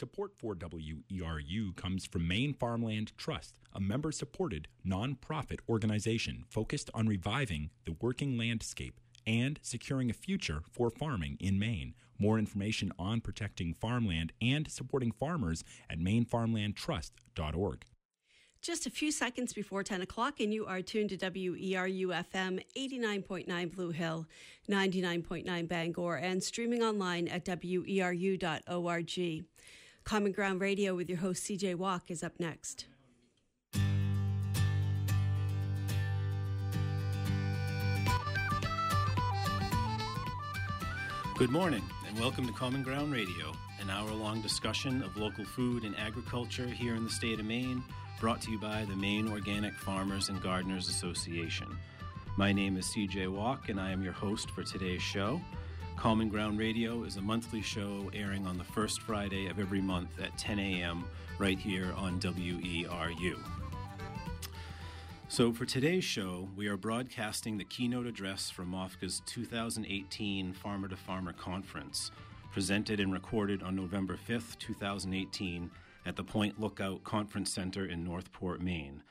Support for WERU comes from Maine Farmland Trust, a member supported nonprofit organization focused on reviving the working landscape and securing a future for farming in Maine. More information on protecting farmland and supporting farmers at mainefarmlandtrust.org. Just a few seconds before 10 o'clock, and you are tuned to WERU FM 89.9 Blue Hill, 99.9 Bangor, and streaming online at weru.org. Common Ground Radio with your host CJ Walke is up next. Good morning, and welcome to Common Ground Radio, an hour long discussion of local food and agriculture here in the state of Maine, brought to you by the Maine Organic Farmers and Gardeners Association. My name is CJ Walke, and I am your host for today's show. Common Ground Radio is a monthly show airing on the first Friday of every month at 10 a.m. right here on WERU. So, for today's show, we are broadcasting the keynote address from MOFGA's 2018 Farmer to Farmer Conference, presented and recorded on November 5th, 2018, at the Point Lookout Conference Center in Northport, Maine.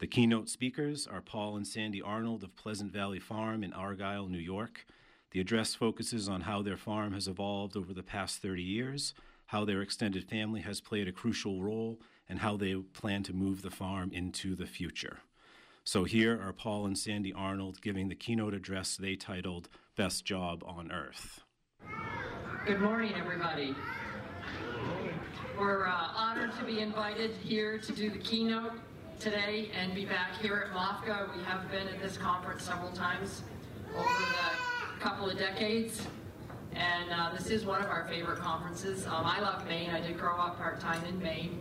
The keynote speakers are Paul and Sandy Arnold of Pleasant Valley Farm in Argyle, New York. The address focuses on how their farm has evolved over the past 30 years, how their extended family has played a crucial role, and how they plan to move the farm into the future. So here are Paul and Sandy Arnold giving the keynote address they titled Best Job on Earth. Good morning, everybody. We're uh, honored to be invited here to do the keynote today and be back here at MOFGA. We have been at this conference several times over the couple of decades. And uh, this is one of our favorite conferences. Um, I love Maine. I did grow up part-time in Maine.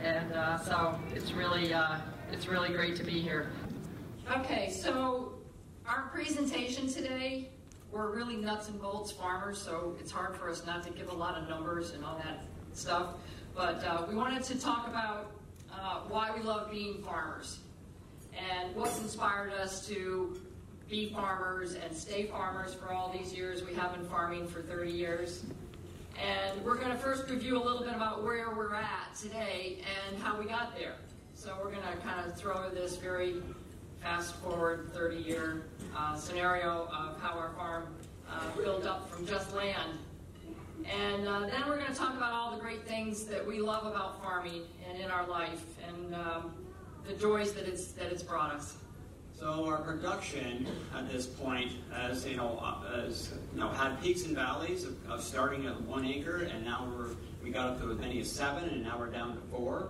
And uh, so it's really uh, it's really great to be here. Okay, so our presentation today, we're really nuts and bolts farmers, so it's hard for us not to give a lot of numbers and all that stuff. But uh, we wanted to talk about uh, why we love being farmers and what's inspired us to be farmers and stay farmers for all these years. We have been farming for 30 years. And we're going to first review a little bit about where we're at today and how we got there. So we're going to kind of throw this very fast forward 30 year uh, scenario of how our farm uh, built up from just land. And uh, then we're going to talk about all the great things that we love about farming and in our life and um, the joys that it's, that it's brought us. So our production at this point has, you know, has, you know, had peaks and valleys of, of starting at one acre, and now we're we got up to as many as seven, and now we're down to four.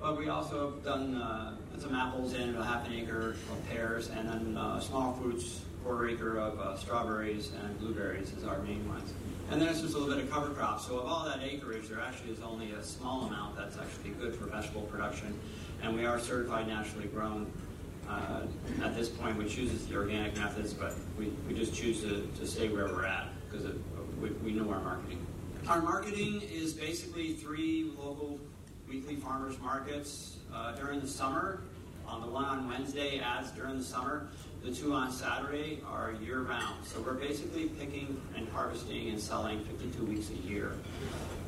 But we also have done uh, some apples in a half an acre of pears, and then uh, small fruits, quarter acre of uh, strawberries and blueberries is our main ones. And then it's just a little bit of cover crops. So of all that acreage, there actually is only a small amount that's actually good for vegetable production. And we are certified naturally grown. Uh, at this point, we choose the organic methods, but we, we just choose to, to stay where we're at because we, we know our marketing. Our marketing is basically three local weekly farmers markets uh, during the summer. On the one on Wednesday, ads during the summer. The two on Saturday are year round. So we're basically picking and harvesting and selling 52 weeks a year.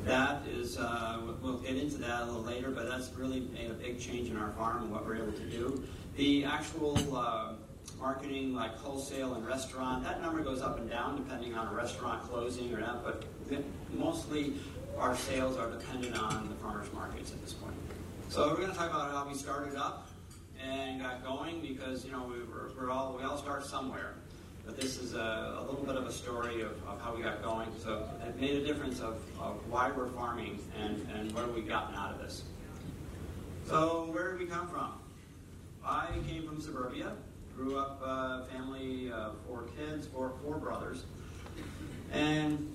That is, uh, we'll get into that a little later, but that's really made a big change in our farm and what we're able to do. The actual uh, marketing, like wholesale and restaurant, that number goes up and down depending on a restaurant closing or not, but mostly our sales are dependent on the farmers markets at this point. So we're going to talk about how we started up and got going because you know we were, we're all we all start somewhere. But this is a, a little bit of a story of, of, how we got going. So it made a difference of, of why we're farming and, and what have we gotten out of this. So where did we come from? I came from suburbia, grew up uh, family of four kids, four four brothers, and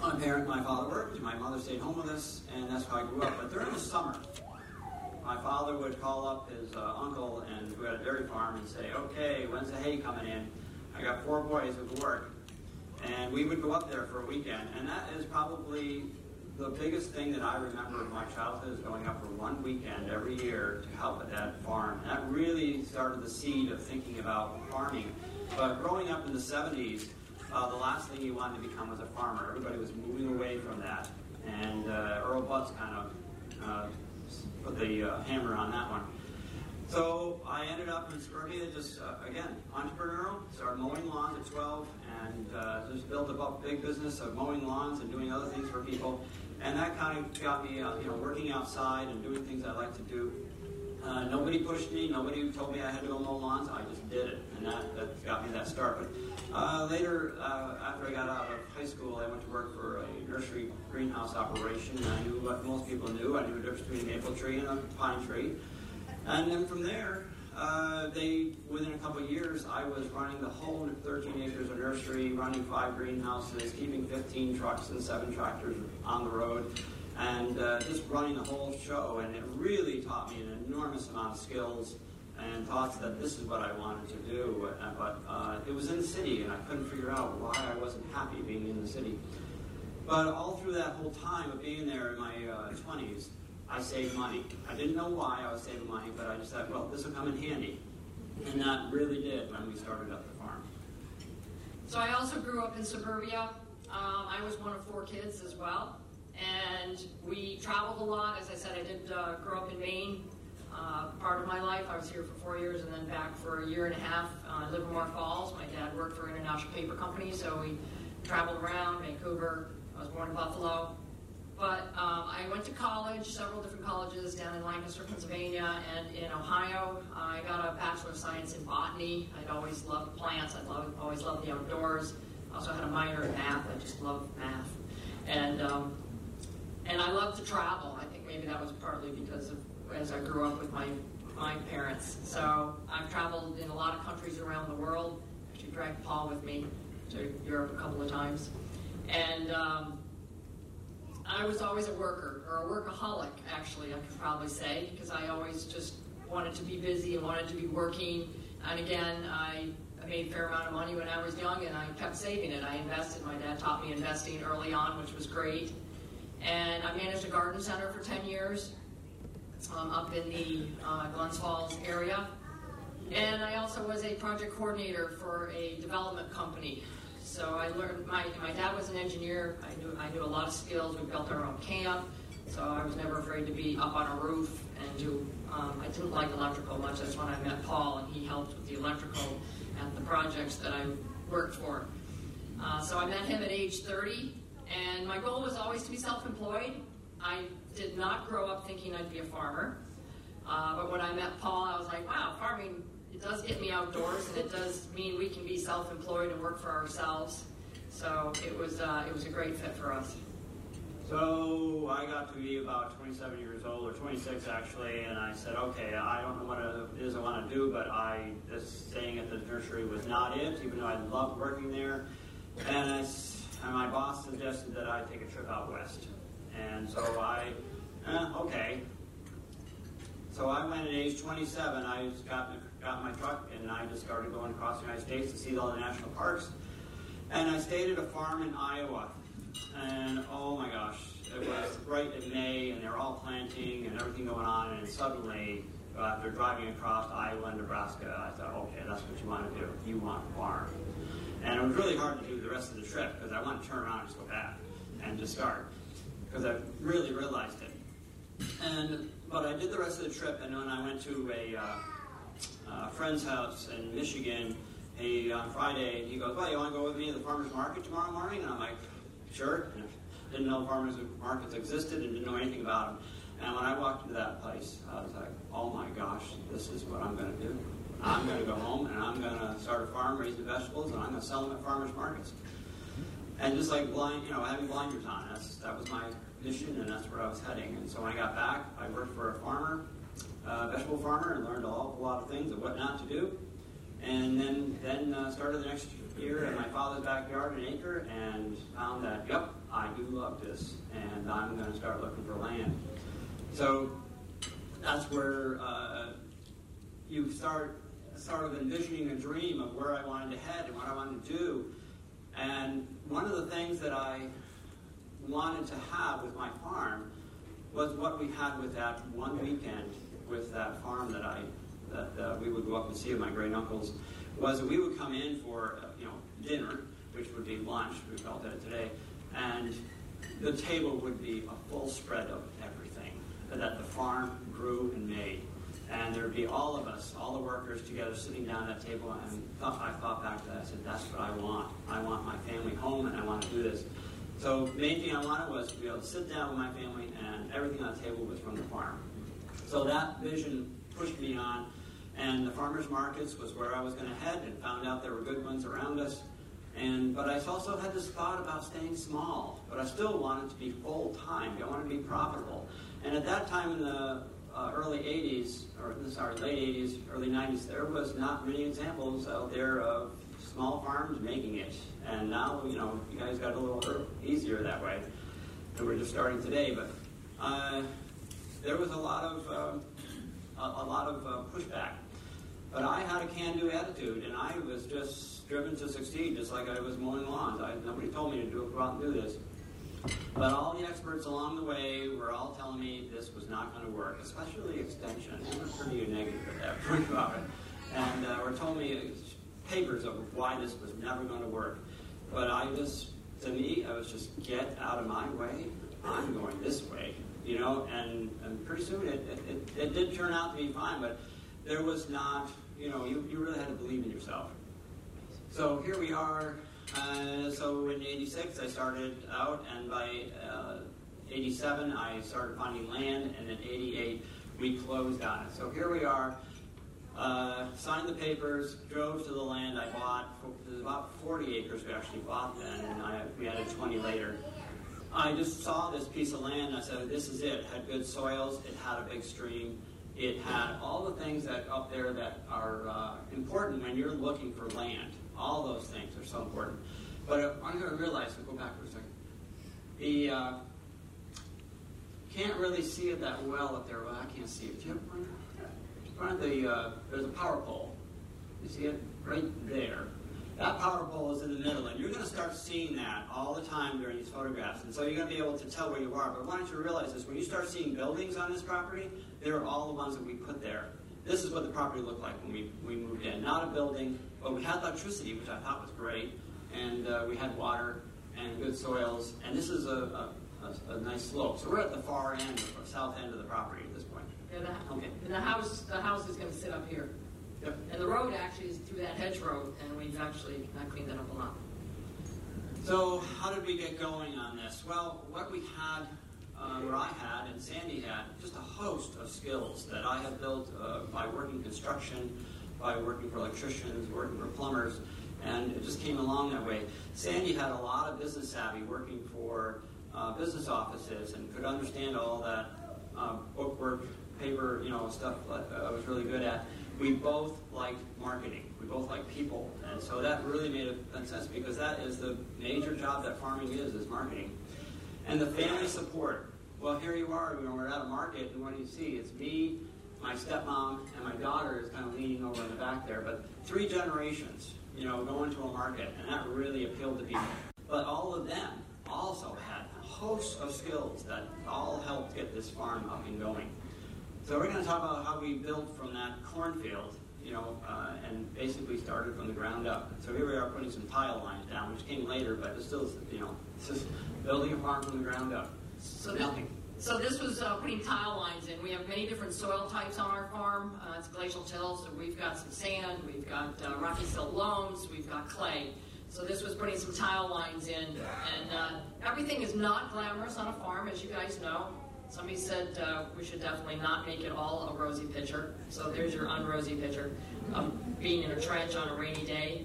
my parent, my father worked, my mother stayed home with us, and that's how I grew up. But during the summer, my father would call up his uh, uncle and who had a dairy farm and say, "Okay, when's the hay coming in? I got four boys who work," and we would go up there for a weekend. And that is probably the biggest thing that I remember of my childhood is going up for one weekend every year to help at that farm. And that really started the seed of thinking about farming. But growing up in the 70s, uh, the last thing you wanted to become was a farmer. Everybody was moving away from that. And uh, else kind of uh, put the uh, hammer on that one. So I ended up in suburbia, just uh, again entrepreneurial. Started mowing lawns at 12, and uh, just built up a big business of mowing lawns and doing other things for people. And that kind of got me, uh, you know, working outside and doing things I like to do. Uh, nobody pushed me. Nobody told me I had to go mow lawns. I just did it, and that, that got me that start. But uh, later, uh, after I got out of high school, I went to work for a nursery greenhouse operation. I knew what most people knew. I knew the difference between a maple tree and a pine tree. And then from there, uh, they within a couple of years, I was running the whole 13 acres of nursery, running five greenhouses, keeping 15 trucks and seven tractors on the road, and uh, just running the whole show. And it really taught me an enormous amount of skills and thoughts that this is what I wanted to do. Uh, but uh, it was in the city, and I couldn't figure out why I wasn't happy being in the city. But all through that whole time of being there in my 20s, uh, I saved money. I didn't know why I was saving money, but I just thought, well, this will come in handy. And that really did when we started up the farm. So I also grew up in suburbia. Um, I was one of four kids as well. And we traveled a lot. As I said, I did uh, grow up in Maine. Uh, part of my life, I was here for four years and then back for a year and a half. Uh, Livermore Falls. My dad worked for an international paper company, so we traveled around Vancouver. I was born in Buffalo. But um, I went to college, several different colleges down in Lancaster, Pennsylvania, and in Ohio. I got a Bachelor of Science in Botany. I'd always loved plants. I loved, always loved the outdoors. I also had a minor in math. I just loved math. And, um, and I loved to travel. I think maybe that was partly because of as I grew up with my, my parents. So I've traveled in a lot of countries around the world. Actually dragged Paul with me to Europe a couple of times. And um, I was always a worker, or a workaholic, actually, I could probably say, because I always just wanted to be busy and wanted to be working. And again, I made a fair amount of money when I was young, and I kept saving it. I invested. My dad taught me investing early on, which was great. And I managed a garden center for 10 years um, up in the uh, Glens Falls area. And I also was a project coordinator for a development company so I learned, my, my dad was an engineer. I knew, I knew a lot of skills. We built our own camp. So I was never afraid to be up on a roof and do, um, I didn't like electrical much. That's when I met Paul and he helped with the electrical and the projects that I worked for. Uh, so I met him at age 30 and my goal was always to be self-employed. I did not grow up thinking I'd be a farmer. Uh, but when I met Paul, I was like, wow, farming it does get me outdoors, and it does mean we can be self-employed and work for ourselves. So it was uh, it was a great fit for us. So I got to be about 27 years old, or 26 actually, and I said, okay, I don't know what it is I want to do, but I just staying at the nursery was not it, even though I loved working there. And, I, and my boss suggested that I take a trip out west. And so I, eh, okay. So I went at age 27. I just got got my truck and I just started going across the United States to see all the national parks. And I stayed at a farm in Iowa. And oh my gosh, it was right in May and they were all planting and everything going on. And suddenly, after driving across Iowa and Nebraska, I thought, okay, that's what you want to do. You want to farm. And it was really hard to do the rest of the trip because I wanted to turn around and just go back and just start because I really realized it. And but I did the rest of the trip, and when I went to a uh, uh, friend's house in Michigan he, on Friday, he goes, well, you want to go with me to the farmer's market tomorrow morning? And I'm like, sure. And didn't know farmers markets existed and didn't know anything about them. And when I walked into that place, I was like, oh my gosh, this is what I'm going to do. I'm going to go home and I'm going to start a farm, raise the vegetables, and I'm going to sell them at farmers markets. And just like blind, you know, having blinders on, that's, that was my mission and that's where I was heading. And so when I got back, I worked for a farmer uh, vegetable farmer and learned a lot of things of what not to do. And then then uh, started the next year in my father's backyard, in acre, and found that yep, I do love this, and I'm going to start looking for land. So that's where uh, you start sort of envisioning a dream of where I wanted to head and what I wanted to do. And one of the things that I wanted to have with my farm was what we had with that one weekend with that farm that I that uh, we would go up and see my great uncles was we would come in for uh, you know dinner, which would be lunch. We called it today, and the table would be a full spread of everything that the farm grew and made. And there'd be all of us, all the workers together sitting down at that table. And thought, I thought back to that. I said, that's what I want. I want my family home and I want to do this. So the main thing I wanted was to be able to sit down with my family and everything on the table was from the farm. So that vision pushed me on. And the farmers markets was where I was going to head and found out there were good ones around us. And but I also had this thought about staying small, but I still wanted to be full time. I wanted to be profitable. And at that time in the uh, early 80s, or sorry, late 80s, early 90s, there was not many examples out there of small farms making it. And now, you know, you guys got a little easier that way. And we're just starting today, but uh, there was a lot of uh, a, a, lot of uh, pushback. But I had a can-do attitude, and I was just driven to succeed, just like I was mowing lawns. I, nobody told me to do, go out and do this. But all the experts along the way were all telling me this was not going to work, especially extension. They were pretty negative at that point about it. And uh, were told me papers of why this was never going to work. But I just, to me, I was just get out of my way. I'm going this way, you know. And, and pretty soon it, it, it, it did turn out to be fine, but there was not, you know, you, you really had to believe in yourself. So here we are uh, so in 86, I started out, and by uh, 87, I started finding land, and in 88, we closed on it. So here we are. Uh, signed the papers, drove to the land I bought. About 40 acres we actually bought then, and I, we added 20 later. I just saw this piece of land, and I said, this is it. It had good soils, it had a big stream, it had all the things that up there that are uh, important when you're looking for land. All those things are so important. But I'm going to realize, we'll go back for a second. The uh, can't really see it that well up there. Well, I can't see it. Do you have one? the uh, there's a power pole. You see it right there. That power pole is in the middle, and you're going to start seeing that all the time during these photographs. And so you're going to be able to tell where you are. But why don't you realize this: when you start seeing buildings on this property, they're all the ones that we put there. This is what the property looked like when we, we moved in. Not a building, but we had electricity, which I thought was great, and uh, we had water and good soils. And this is a, a, a, nice slope. So we're at the far end, the south end of the property at this point. Yeah, the, okay. And the house, the house is going to sit up here. Yep. And the road actually is through that hedge road, and we've actually not cleaned that up a lot. So how did we get going on this? Well, what we had uh, where I had and Sandy had just a host of skills that I had built uh, by working construction, by working for electricians, working for plumbers, and it just came along that way. Sandy had a lot of business savvy working for uh, business offices and could understand all that uh, bookwork, paper, you know, stuff I was really good at. We both liked marketing. We both liked people, and so that really made a sense because that is the major job that farming is: is marketing. And the family support. Well, here you are, you know, we're at a market, and what do you see? It's me, my stepmom, and my daughter is kind of leaning over in the back there, but three generations, you know, going to a market, and that really appealed to people. But all of them also had a host of skills that all helped get this farm up and going. So we're going to talk about how we built from that cornfield, you know, uh, and basically started from the ground up. So here we are putting some tile lines down, which came later, but it's still, you know, it's just building a farm from the ground up. So this, so this was uh, putting tile lines in. We have many different soil types on our farm. Uh, it's glacial till, so we've got some sand, we've got uh, rocky silt loams, we've got clay. So this was putting some tile lines in, and uh, everything is not glamorous on a farm, as you guys know. Somebody said uh, we should definitely not make it all a rosy picture. So there's your unrosy picture of being in a trench on a rainy day.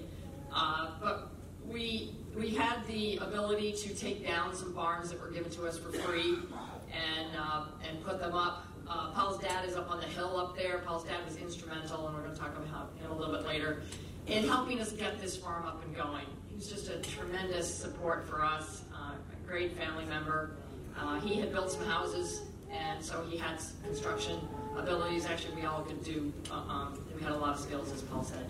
Uh, but we we had the ability to take down some barns that were given to us for free and uh, and put them up. Uh, Paul's dad is up on the hill up there. Paul's dad was instrumental, and we're going to talk about him a little bit later, in helping us get this farm up and going. He was just a tremendous support for us, uh, a great family member. Uh, he had built some houses, and so he had construction abilities. Actually, we all could do. Uh, um, we had a lot of skills, as Paul said,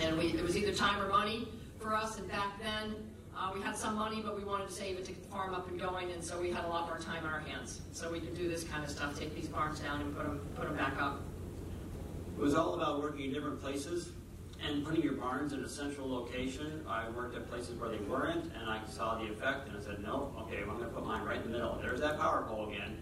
and we, it was either time or money for us. And back then, uh, we had some money, but we wanted to save it to get the farm up and going, and so we had a lot more time on our hands. So we could do this kind of stuff, take these barns down and put them, put them back up. It was all about working in different places and putting your barns in a central location. I worked at places where they weren't, and I saw the effect, and I said, no, okay, well, I'm going to put mine right in the middle. There's that power pole again.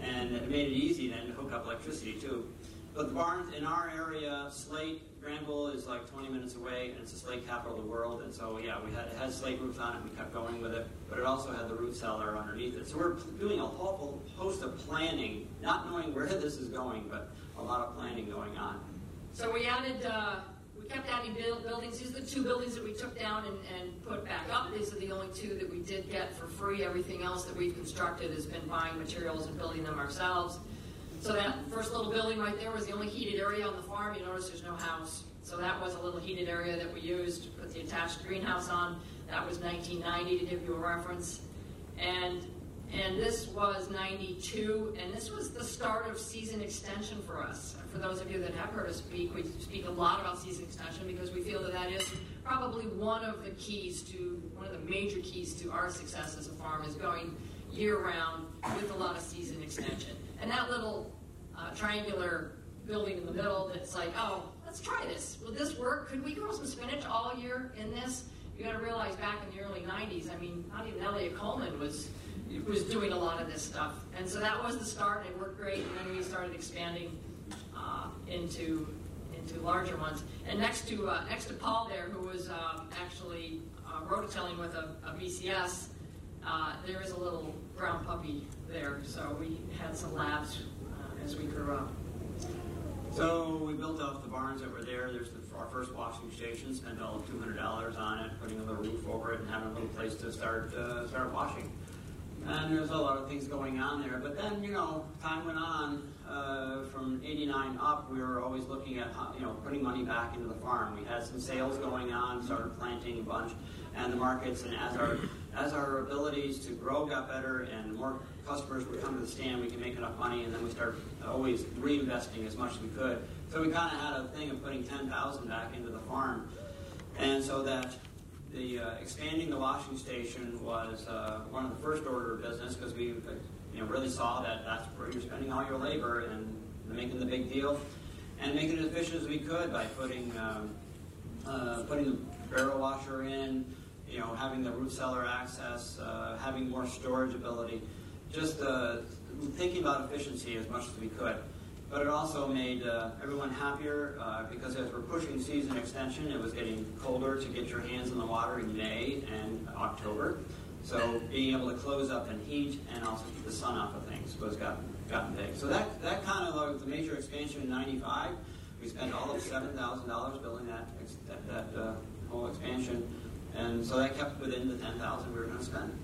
And it made it easy then to hook up electricity too. But the barns in our area, Slate, Granville is like 20 minutes away, and it's the slate capital of the world. And so, yeah, we had it had slate roofs on it. And we kept going with it, but it also had the root cellar underneath it. So we're doing a whole host of planning, not knowing where this is going, but a lot of planning going on. So we added. Uh we kept adding buildings. These are the two buildings that we took down and, and, put back up. These are the only two that we did get for free. Everything else that we've constructed has been buying materials and building them ourselves. So that first little building right there was the only heated area on the farm. You notice there's no house. So that was a little heated area that we used to put the attached greenhouse on. That was 1990 to give you a reference. And and this was 92, and this was the start of season extension for us. For those of you that have heard us speak, we speak a lot about season extension because we feel that that is probably one of the keys to, one of the major keys to our success as a farm is going year round with a lot of season extension. And that little uh, triangular building in the middle that's like, oh, let's try this. Will this work? Could we grow some spinach all year in this? You got to realize back in the early 90s, I mean, not even Eliot Coleman was was doing a lot of this stuff, and so that was the start. It worked great, and then we started expanding uh, into into larger ones. And next to uh, next to Paul there, who was um, actually uh, rototilling with a, a BCS, uh, there is a little brown puppy there. So we had some labs uh, as we grew up. So we built off the barns that were there. There's the, our first washing station. Spent all of two hundred dollars on it, putting a little roof over it, and having a little place to start uh, start washing. And there's a lot of things going on there. But then, you know, time went on. Uh, from 89 up, we were always looking at, you know, putting money back into the farm. We had some sales going on, started planting a bunch, and the markets, and as our as our abilities to grow got better and more customers would come to the stand, we could make enough money, and then we started always reinvesting as much as we could. So we kind of had a thing of putting 10,000 back into the farm, and so that the uh, expanding the washing station was uh, one of the first order of business because we you know, really saw that that's where you're spending all your labor and making the big deal and making it as efficient as we could by putting um, uh, putting the barrel washer in, you know, having the root cellar access, uh, having more storage ability, just uh, thinking about efficiency as much as we could but it also made uh, everyone happier uh, because as we're pushing season extension, it was getting colder to get your hands in the water in May and October. So being able to close up and heat and also keep the sun off of things was gotten gotten big. So that that kind of like the major expansion in '95. We spent all of seven thousand dollars building that that, that uh, whole expansion, and so that kept within the ten thousand we were going to spend.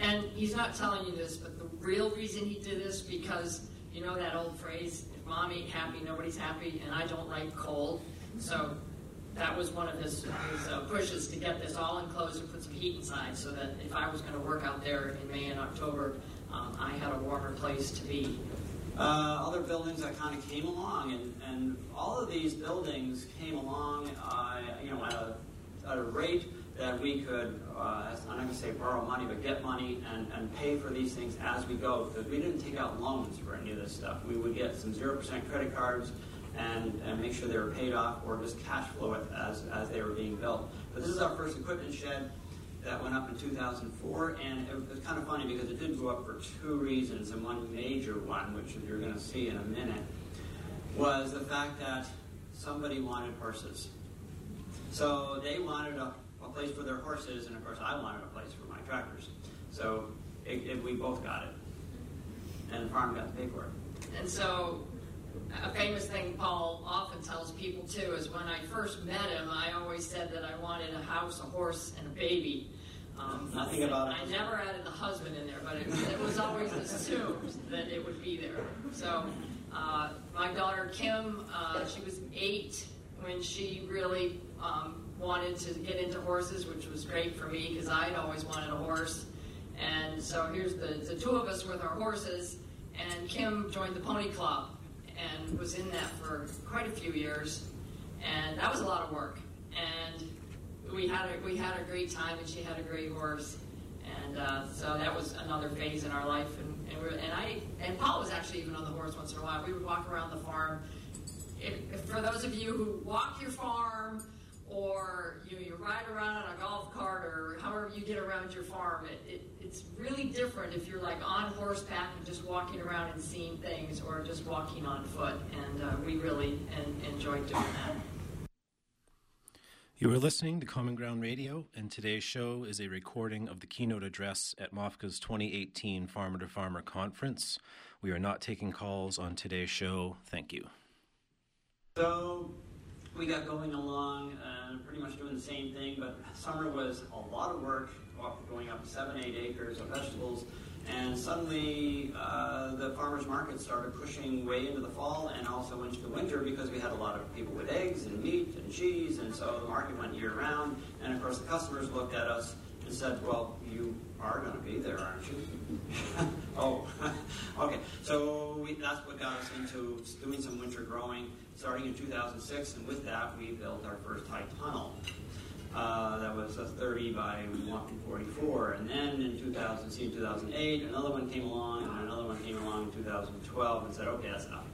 And he's not telling you this, but the real reason he did this because you know that old phrase, if mom ain't happy, nobody's happy, and I don't like cold. So that was one of his, his uh, pushes to get this all enclosed and put some heat inside so that if I was going to work out there in May and October, um, I had a warmer place to be. Uh, other buildings that kind of came along, and, and all of these buildings came along, uh, you know, at a, at a rate that we could, uh, I'm not going to say borrow money, but get money and, and pay for these things as we go. Because we didn't take out loans for any of this stuff. We would get some 0% credit cards and, and make sure they were paid off or just cash flow it as, as they were being built. But this is our first equipment shed that went up in 2004, and it was kind of funny because it did go up for two reasons, and one major one, which you're going to see in a minute, was the fact that somebody wanted horses. So they wanted a a place for their horses, and of course, I wanted a place for my tractors. So it, it, we both got it, and the farm got to pay for it. And so, a famous thing Paul often tells people too is when I first met him, I always said that I wanted a house, a horse, and a baby. Um, Nothing about it. I never added the husband in there, but it, it was always assumed that it would be there. So, uh, my daughter Kim, uh, she was eight when she really um, wanted to get into horses, which was great for me because I'd always wanted a horse. And so here's the, the two of us with our horses, and Kim joined the pony club and was in that for quite a few years. And that was a lot of work. And we had a, we had a great time, and she had a great horse. And uh, so that was another phase in our life. And, and, and I and Paul was actually even on the horse once in a while. We would walk around the farm if, if for those of you who walk your farm or you, you ride around on a golf cart or however you get around your farm, it, it, it's really different if you're like on horseback and just walking around and seeing things or just walking on foot. And uh, we really en- enjoyed doing that. You are listening to Common Ground Radio, and today's show is a recording of the keynote address at MOFGA's 2018 Farmer to Farmer Conference. We are not taking calls on today's show. Thank you. So we got going along uh, pretty much doing the same thing, but summer was a lot of work, going up seven, eight acres of vegetables and suddenly, uh, the farmers market started pushing way into the fall and also into the winter because we had a lot of people with eggs and meat and cheese, and so the market went year round. And of course, the customers looked at us and said, "Well, you are going to be there, aren't you?" oh, okay. So we, that's what got us into doing some winter growing, starting in 2006, and with that, we built our first high tunnel. Uh, that was a 30 by 144. And then in 2000, see, 2008, another one came along, and another one came along in 2012 and said, okay, that's enough.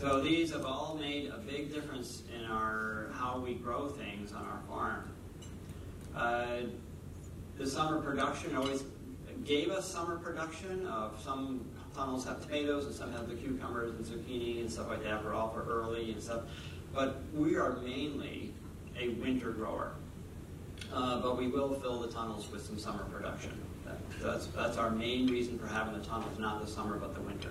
So these have all made a big difference in our how we grow things on our farm. Uh, the summer production always gave us summer production of some tunnels have tomatoes and some have the cucumbers and zucchini and stuff like that. We're all for early and stuff. But we are mainly a winter grower. Uh, but we will fill the tunnels with some summer production. That, that's, that's our main reason for having the tunnels, not the summer, but the winter.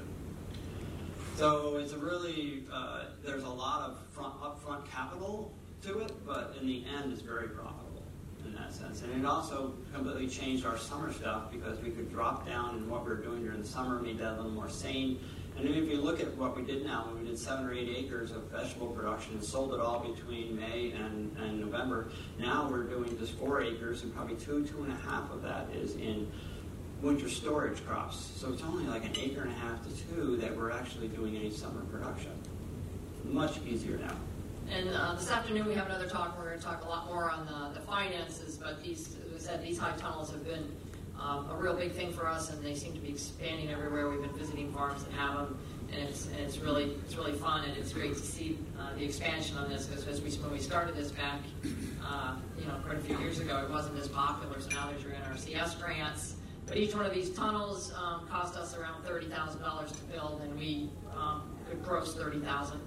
So it's a really, uh, there's a lot of front, upfront capital to it, but in the end, it's very profitable in that sense. And it also completely changed our summer stuff because we could drop down and what we were doing during the summer made that a little more sane and if you look at what we did now, when we did seven or eight acres of vegetable production and sold it all between May and, and November. Now we're doing just four acres, and probably two, two and a half of that is in winter storage crops. So it's only like an acre and a half to two that we're actually doing any summer production. Much easier now. And uh, this afternoon we have another talk. We're going to talk a lot more on the, the finances, but these, as we said, these high tunnels have been um, a real big thing for us, and they seem to be expanding everywhere. We've been visiting farms that have them, and it's, and it's really it's really fun, and it's great to see uh, the expansion on this. Because we, when we started this back, uh, you know, quite a few years ago, it wasn't as popular. So now there's your NRCS grants. But each one of these tunnels um, cost us around thirty thousand dollars to build, and we um, could gross thirty thousand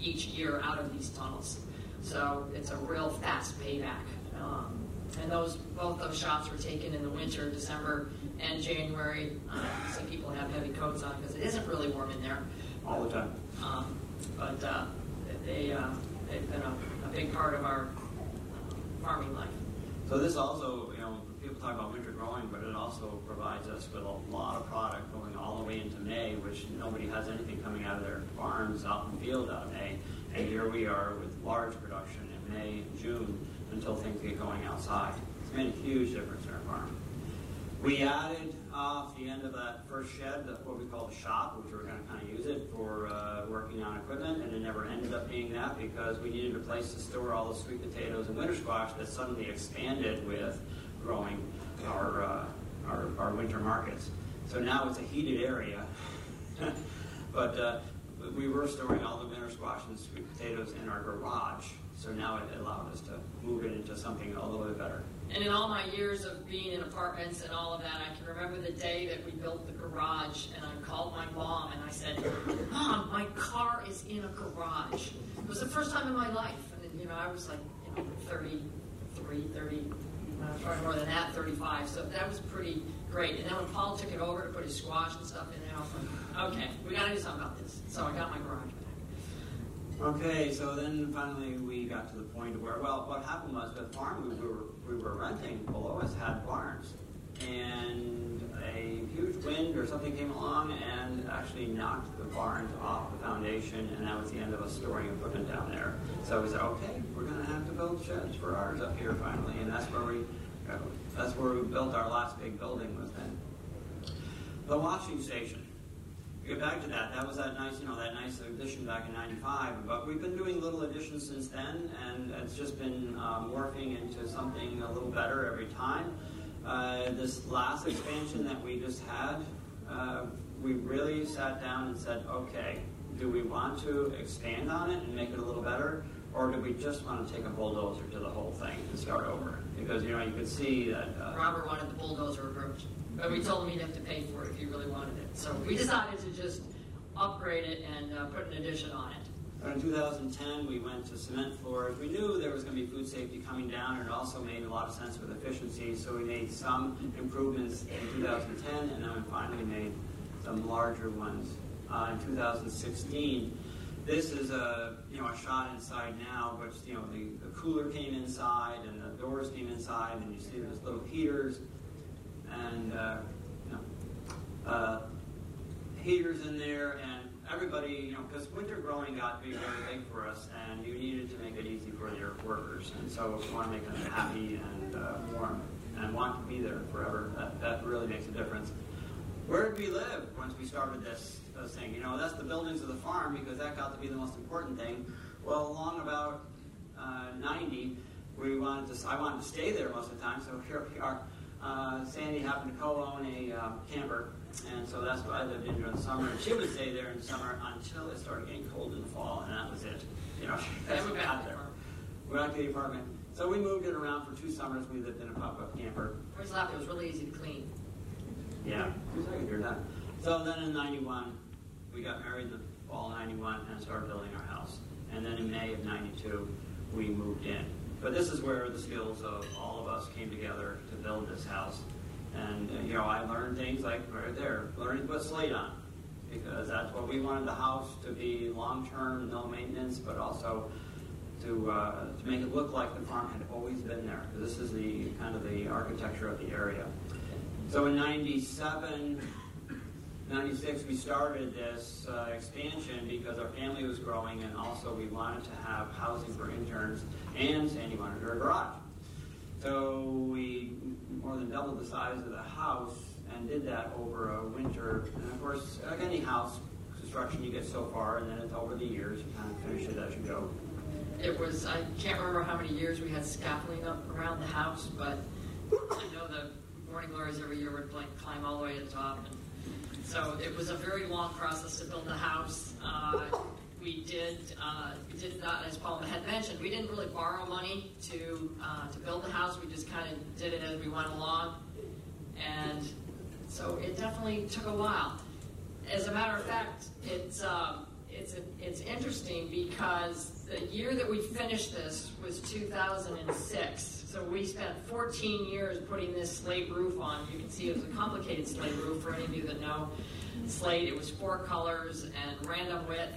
each year out of these tunnels. So it's a real fast payback. Um, and those both those shots were taken in the winter, December and January. Uh, so people have heavy coats on because it isn't really warm in there all the time. Um, but uh, they uh, they've been a, a, big part of our farming life. So this also, you know, people talk about winter growing, but it also provides us with a lot of product going all the way into May, which nobody has anything coming out of their farms out in the field out of May. And here we are with large production in May and June until things get going outside. It's made a huge difference in our farm. We added off the end of that first shed what we call the shop, which we were going to kind of use it for uh, working on equipment, and it never ended up being that because we needed a place to store all the sweet potatoes and winter squash that suddenly expanded with growing our, uh, our, our, winter markets. So now it's a heated area, but uh, we were storing all the winter squash and sweet potatoes in our garage so now it allowed us to move it into something a little bit better. And in all my years of being in apartments and all of that, I can remember the day that we built the garage, and I called my mom and I said, "Mom, my car is in a garage." It was the first time in my life, and you know, I was like, you know, 33, 30, uh, probably more than that, 35. So that was pretty great. And then when Paul took it over to put his squash and stuff in there, I was like, "Okay, we got to do something about this." So I got my garage. back. Okay, so then finally we got to the point where, well, what happened was the farm we were, we were renting below us had barns. And a huge wind or something came along and actually knocked the barns off the foundation, and that was the end of us storing equipment down there. So we said, okay, we're going to have to build sheds for ours up here finally, and that's where we that's where we built our last big building was then. The washing station get back to that. That was that nice, you know, that nice addition back in '95. But we've been doing little additions since then, and it's just been uh, morphing into something a little better every time. Uh, this last expansion that we just had, uh, we really sat down and said, okay, do we want to expand on it and make it a little better? Or do we just want to take a bulldozer to the whole thing and start over? Because, you know, you could see that. Uh, Robert wanted the bulldozer approach, but we told him he'd have to pay for it if he really wanted it. So we decided to just upgrade it and uh, put an addition on it. But in 2010, we went to cement floors. We knew there was going to be food safety coming down, and it also made a lot of sense with efficiency. So we made some improvements in 2010, and then we finally made some larger ones uh, in 2016. This is a you know a shot inside now, but you know the, the cooler came inside and the doors came inside, and you see there's little heaters and uh, you know, uh, heaters in there, and everybody you know because winter growing got to be very big for us, and you needed to make it easy for your workers, and so if want to make them happy and uh, warm and want to be there forever, that, that really makes a difference. Where did we live once we started this? thing. You know, that's the buildings of the farm because that got to be the most important thing. Well, along about uh, 90, we wanted to. I wanted to stay there most of the time, so here we are. Uh, Sandy happened to co-own a uh, camper, and so that's what I lived in during the summer. And she would stay there in the summer until it started getting cold in the fall, and that was it. You know, that's what got there. We went to the apartment. So we moved it around for two summers. We lived in a pop-up camper. Where's left? It was really easy to clean. Yeah, I could hear that. So then in '91, we got married in the fall of 91 and started building our house. And then in May of 92, we moved in. But this is where the skills of all of us came together to build this house. And, uh, you know, I learned things like right there, learning to put slate on. Because that's what we wanted the house to be long term, no maintenance, but also to, uh, to make it look like the farm had always been there. This is the kind of the architecture of the area. So in 97, 96, we started this uh, expansion because our family was growing and also we wanted to have housing for interns and Sandy wanted her garage. So we more than doubled the size of the house and did that over a winter. And of course, like any house construction, you get so far and then it's over the years, you kind of finish it as you go. It was, I can't remember how many years we had scaffolding up around the house, but I know the Morning Glories every year would like climb all the way to the top and so it was a very long process to build the house. Uh, we did, uh, we did not, as Paul had mentioned, we didn't really borrow money to uh, to build the house. We just kind of did it as we went along, and so it definitely took a while. As a matter of fact, it's um, it's a, it's interesting because the year that we finished this was 2006. So we spent 14 years putting this slate roof on. You can see it was a complicated slate roof for any of you that know slate. It was four colors and random width.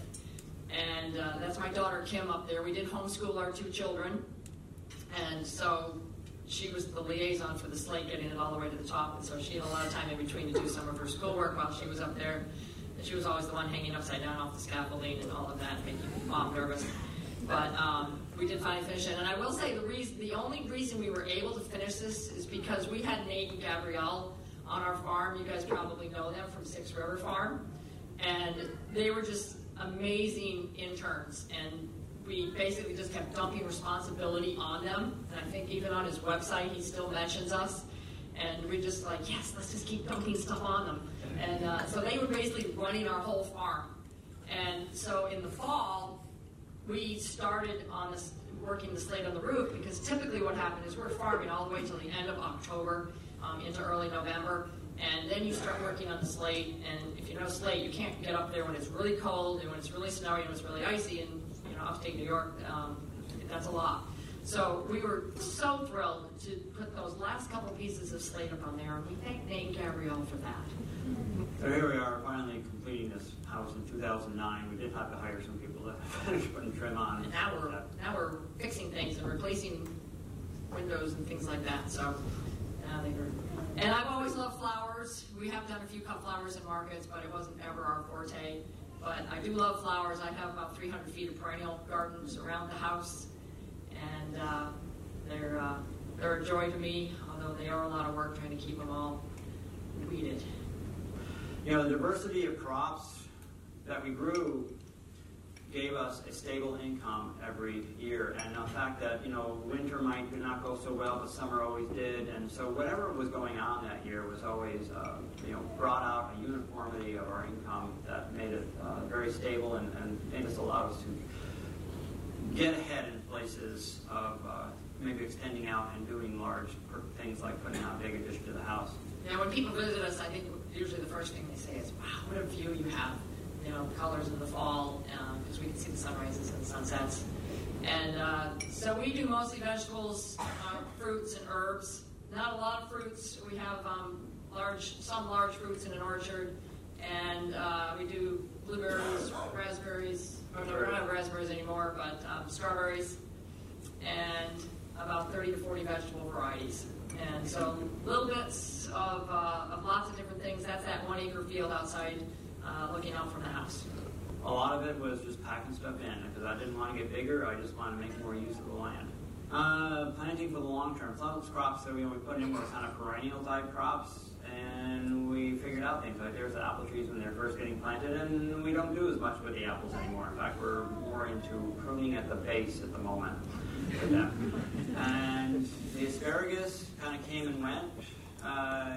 And uh, that's my daughter Kim up there. We did homeschool our two children. And so she was the liaison for the slate, getting it all the way to the top. And so she had a lot of time in between to do some of her schoolwork while she was up there. And she was always the one hanging upside down off the scaffolding and all of that, making mom nervous. But um, we did finally finish it. And I will say the reason, the only reason we were able to finish this is because we had Nate and Gabrielle on our farm. You guys probably know them from Six River Farm. And they were just amazing interns. And we basically just kept dumping responsibility on them. And I think even on his website, he still mentions us. And we just like, yes, let's just keep dumping stuff on them. And uh, so they were basically running our whole farm. And so in the fall, we started on this working the slate on the roof because typically what happened is we're farming all the way till the end of October um, into early November, and then you start working on the slate. And if you know slate, you can't get up there when it's really cold and when it's really snowy and when it's really icy. And you know, upstate New York, um, that's a lot. So we were so thrilled to put those last couple pieces of slate up on there, and we thank Nate and Gabrielle for that. So here we are, finally completing this house in 2009. We did have to hire some people to finish putting trim on. And now we're now we're fixing things and replacing windows and things like that. So uh, they were. And I've always loved flowers. We have done a few cut flowers in markets, but it wasn't ever our forte. But I do love flowers. I have about 300 feet of perennial gardens around the house, and uh, they're uh, they're a joy to me. Although they are a lot of work trying to keep them all weeded. You know, the diversity of crops that we grew gave us a stable income every year. And the fact that, you know, winter might not go so well, but summer always did. And so whatever was going on that year was always, uh, you know, brought out a uniformity of our income that made it uh, very stable and, and it just allowed us to get ahead in places of uh, maybe extending out and doing large things like putting out big addition to the house. Yeah, when people visit us, I think usually the first thing they say is, wow, what a view you have. You know, colors in the fall, because um, we can see the sunrises and sunsets. And uh, so we do mostly vegetables, uh, fruits, and herbs. Not a lot of fruits. We have um, large, some large fruits in an orchard, and uh, we do blueberries, raspberries. Or no, we don't have raspberries anymore, but um, strawberries, and about 30 to 40 vegetable varieties. And so little bits of, uh, of lots of different things. That's that one acre field outside uh, looking out from the house. A lot of it was just packing stuff in because I didn't want to get bigger. I just wanted to make more use of the land. Uh, planting for the long term. Some of those crops that we, we put in were kind of perennial type crops, and we figured out things like there's the apple trees when they're first getting planted, and we don't do as much with the apples anymore. In fact, we're more into pruning at the base at the moment with them. And the asparagus kind of came and went, uh,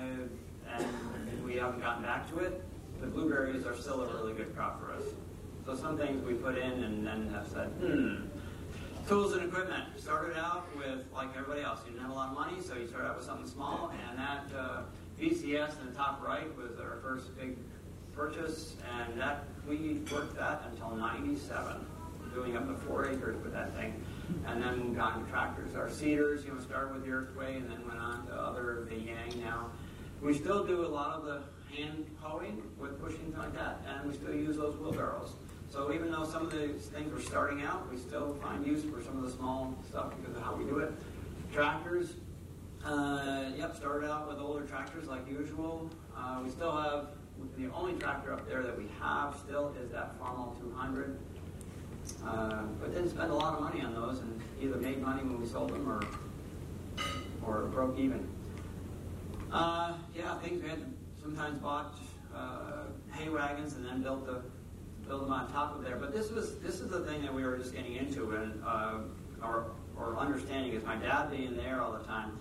and we haven't gotten back to it. The blueberries are still a really good crop for us. So some things we put in and then have said, hmm. Tools and equipment. Started out with, like everybody else, you didn't have a lot of money, so you started out with something small, and that uh, BCS in the top right was our first big purchase, and that we worked that until 97, doing up to four acres with that thing and then moved on to tractors. Our seeders, you know, started with the Earthway and then went on to other, the Jang now. We still do a lot of the hand hoeing with pushing like that, and we still use those wheelbarrows. So even though some of these things were starting out, we still find use for some of the small stuff because of how we do it. Tractors, uh, yep, started out with older tractors like usual. Uh, we still have, the only tractor up there that we have still is that Farmall 200. Uh, but didn't spend a lot of money on those and either made money when we sold them or or broke even. Uh, yeah, things we had sometimes bought uh, hay wagons and then built the build them on top of there. But this was this is the thing that we were just getting into and uh, our our understanding is my dad being there all the time.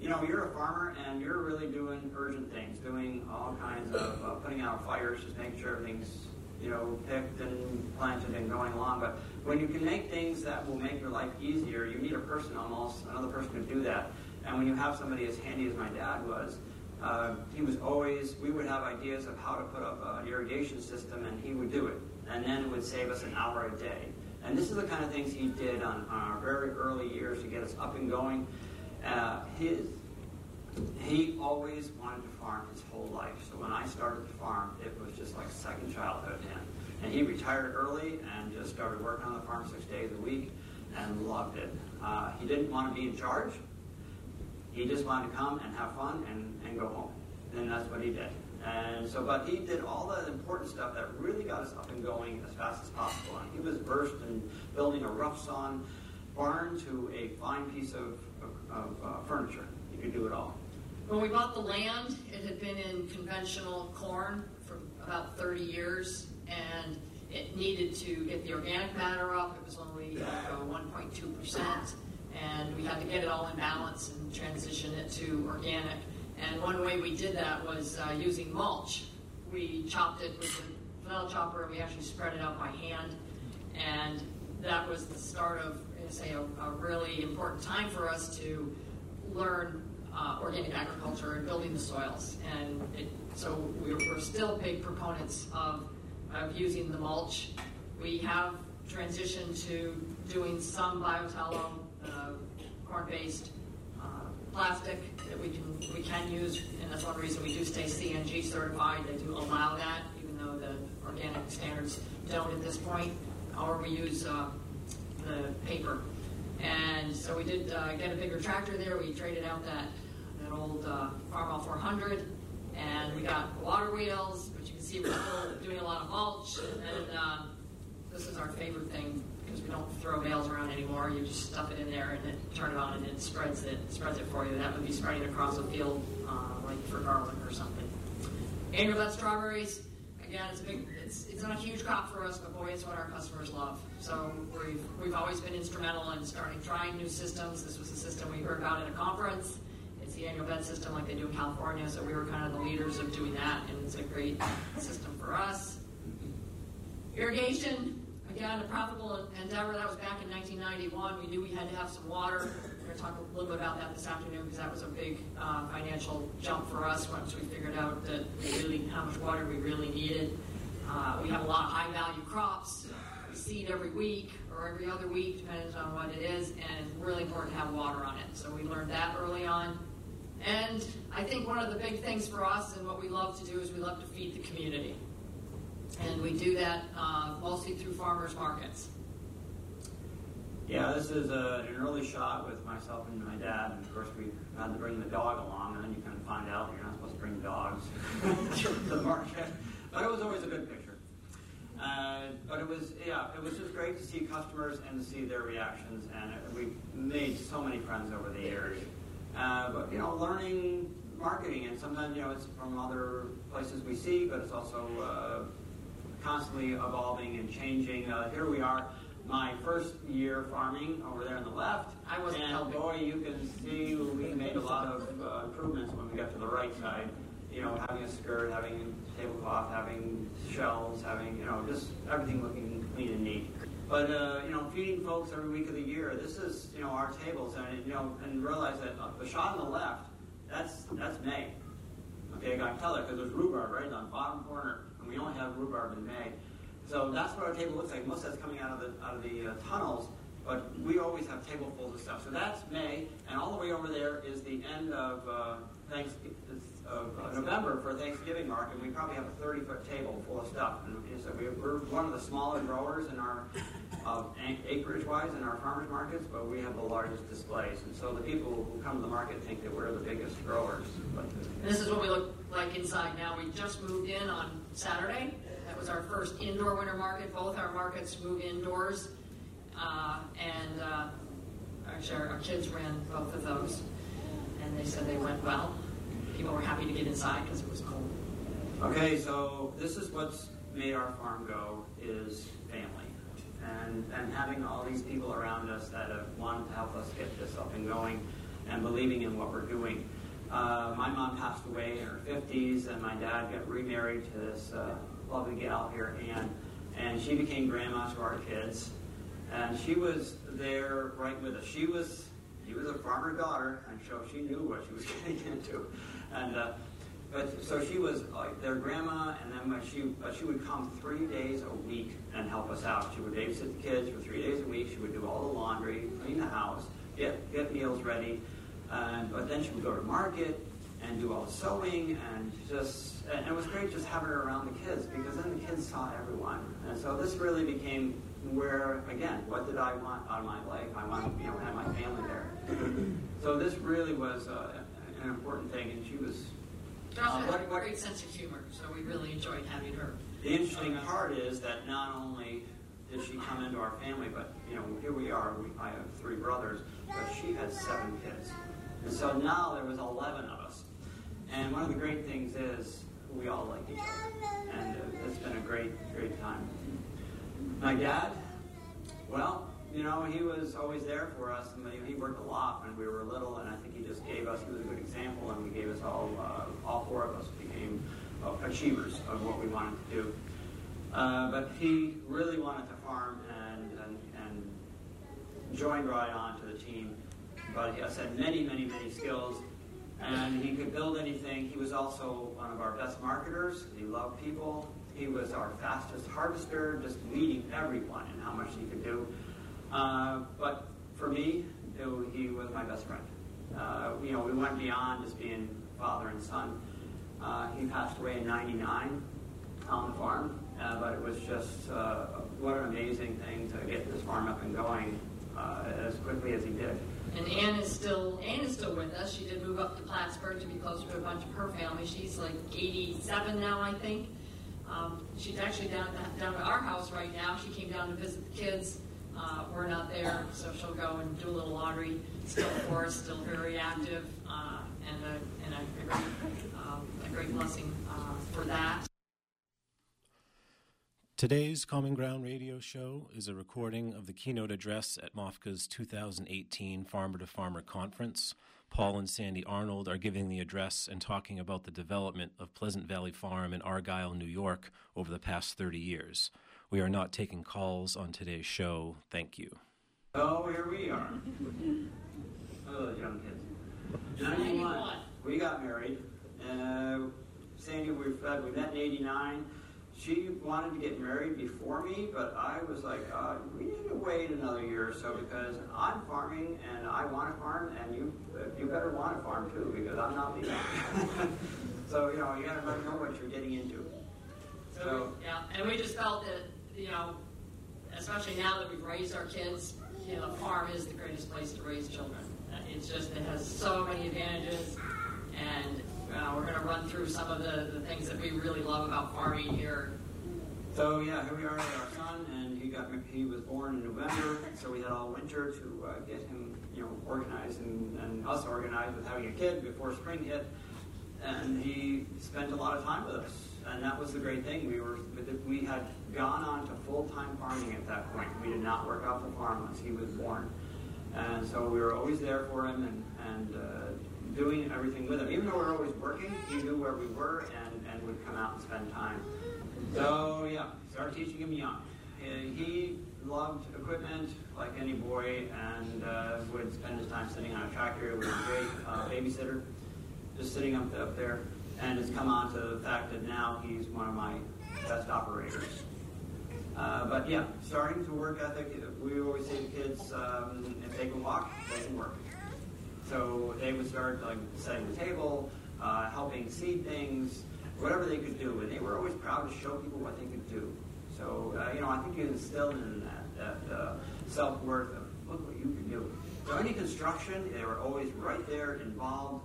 You know, you're a farmer and you're really doing urgent things, doing all kinds of uh, putting out fires, just making sure everything's you know, picked and planted and going along. But when you can make things that will make your life easier, you need a person almost, another person to do that. And when you have somebody as handy as my dad was, uh, he was always, we would have ideas of how to put up an irrigation system, and he would do it. And then it would save us an hour a day. And this is the kind of things he did on, on our very early years to get us up and going. Uh, his he always wanted to farm his whole life. So when I started the farm, it was just like second childhood to him. And he retired early and just started working on the farm six days a week and loved it. Uh, he didn't want to be in charge. He just wanted to come and have fun and, and go home. And that's what he did. And so, but he did all the important stuff that really got us up and going as fast as possible. And he was versed in building a rough sawn barn to a fine piece of, of, of uh, furniture. He could do it all. When we bought the land, it had been in conventional corn for about 30 years, and it needed to get the organic matter up. It was only 1.2%, and we had to get it all in balance and transition it to organic. And one way we did that was uh, using mulch. We chopped it with a flail chopper, and we actually spread it out by hand. And that was the start of, say, a, a really important time for us to learn uh, organic agriculture and building the soils. And it, so we're, we're, still big proponents of, of using the mulch. We have transitioned to doing some BioTelo, corn-based uh, plastic that we can we can use, and that's one reason we do stay CNG certified. They do allow that, even though the organic standards don't at this point. Or we use uh, the paper and so we did uh, get a bigger tractor there. We traded out that that old uh, Farmall 400, and we got water wheels, but you can see we're still doing a lot of mulch. And then uh, this is our favorite thing because we don't throw bales around anymore. You just stuff it in there and then turn it on, and it spreads it spreads it for you. That would be spreading across a field uh, like for garlic or something. Annual bed strawberries. Again, it's a big. It's it's not a huge crop for us, but boy, it's what our customers love. So we've we've always been instrumental in starting trying new systems. This was a system we heard about at a conference It's the annual bed system like they do in California. So we were kind of the leaders of doing that, and it's a great system for us. Irrigation, again, a profitable endeavor. That was back in 1991. We knew we had to have some water. We're going to talk a little bit about that this afternoon because that was a big uh, financial jump for us once we figured out that really how much water we really needed. Uh, we have a lot of high value crops. We seed every week or every other week, depends on what it is, and it's really important to have water on it. So we learned that early on. And I think one of the big things for us and what we love to do is we love to feed the community. And we do that uh, mostly through farmers markets. Yeah, this is a, an early shot with myself and my dad. And of course, we had to bring the dog along, and then you kind of find out you're not supposed to bring dogs to the market. But it was always a good picture. Uh, but it was, yeah, it was just great to see customers and to see their reactions. And it, we made so many friends over the years. Uh, but, you know, learning marketing, and sometimes, you know, it's from other places we see, but it's also uh, constantly evolving and changing. Uh, here we are, my first year farming over there on the left. I wasn't and helping. boy, you can see we made a lot of uh, improvements when we got to the right side. You know, having a skirt, having a tablecloth, having shelves, having, you know, just everything looking clean and neat. But, uh, you know, feeding folks every week of the year, this is, you know, our tables. And, you know, and realize that uh, the shot on the left, that's, that's May. Okay, I got it because there's rhubarb right on the bottom corner, we only have rhubarb in May. So that's what our table looks like. Most of that's coming out of the out of the uh, tunnels, but we always have tablesfuls of stuff. So that's May, and all the way over there is the end of uh, thanks of uh, November for Thanksgiving market. And we probably have a 30 foot table full of stuff. And, so we, we're one of the smaller growers in our uh, acreage wise in our farmers markets, but we have the largest displays. And so the people who come to the market think that we're the biggest growers. But This is what we look like inside now. We just moved in on Saturday. That was our first indoor winter market. Both our markets move indoors. Uh, and uh, actually, our, our kids ran both of those. And they said they went well. People were happy to get inside because it was cold. Okay, so this is what's made our farm go is. And, and having all these people around us that have wanted to help us get this up and going and believing in what we're doing. Uh, my mom passed away in her 50s, and my dad got remarried to this uh, lovely gal here, Ann, and she became grandma to our kids. And she was there right with us. She was she was a farmer daughter, and so she knew what she was getting into. And uh, but so she was like their grandma, and then when she but she would come three days a week and help us out. She would babysit the kids for three days a week. She would do all the laundry, clean the house, get get meals ready. And but then she would go to market and do all the sewing and just and it was great just having her around the kids because then the kids saw everyone. And so this really became where again, what did I want out of my life? I wanted you know have my family there. so this really was uh, an important thing, and she was Uh, had a great sense of humor, so we really enjoyed having her. The interesting part is that not only did she come into our family, but you know, here we are. We, I have three brothers, but she had seven kids, and so now there was eleven of us. And one of the great things is we all like each other, and uh, it's been a great, great time. My dad, well, you know, he was always there for us. and he worked a lot when we were little, and I think he just gave us. He was a good example, and he gave us all. Uh, all four of us became uh, achievers of what we wanted to do. Uh, but he really wanted to farm and, and, and joined right on to the team. But he had many, many, many skills, and he could build anything. He was also one of our best marketers. He loved people. He was our fastest harvester, just leading everyone in how much he could do. Uh, but for me, it, he was my best friend. Uh, you know, we went beyond just being father and son. Uh, he passed away in 99 on the farm, uh, but it was just uh, what an amazing thing to get this farm up and going as quickly as he did. And Anne is still Anne is still with us. She did move up to Plattsburgh to be closer to a bunch of her family. She's like 87 now, I think. Um, she's actually down down to our house right now. She came down to visit the kids. Uh, we're not there, so she'll go and do a little laundry. Still for us, still very active, uh, and a, and a great, um, a great blessing uh, for that. Today's Common Ground radio show is a recording of the keynote address at MOFGA's 2018 Farmer to Farmer Conference. Paul and Sandy Arnold are giving the address and talking about the development of Pleasant Valley Farm in Argyle, New York over the past 30 years. We are not taking calls on today's show. Thank you. Oh, here we are. Oh, young kids. 91. We got married. Uh, Sandy, we we met in 89. She wanted to get married before me, but I was like, uh, we need to wait another year or so because I'm farming and I want to farm, and you you better want to farm too because I'm not leaving. so you know you got to know what you're getting into. So, so yeah, and we just felt that you know, especially now that we've raised our kids, you know, the farm is the greatest place to raise children. It's just it has so many advantages, and uh, we're going to run through some of the, the things that we really love about farming here. So yeah, here we are with our son, and he got he was born in November, so we had all winter to uh, get him, you know, organized and, and us organized with having a kid before spring hit, and he spent a lot of time with us, and that was the great thing. We were we had gone on to full time farming at that point. We did not work off the farm once he was born, and so we were always there for him and and. Uh, doing everything with him. Even though we were always working, he knew where we were and, and would come out and spend time. So, yeah, started teaching him young. He loved equipment like any boy and uh, would spend his time sitting on a tractor. He Was a great uh, babysitter, just sitting up, up there. And it's come on to the fact that now he's one of my best operators. Uh, but yeah, starting to work ethic, we always say to kids, um, if they can walk, they can work. So they would start like setting the table, uh, helping seed things, whatever they could do, and they were always proud to show people what they could do. So uh, you know, I think you instilled in that that uh, self worth of look what you can do. So any construction, they were always right there, involved,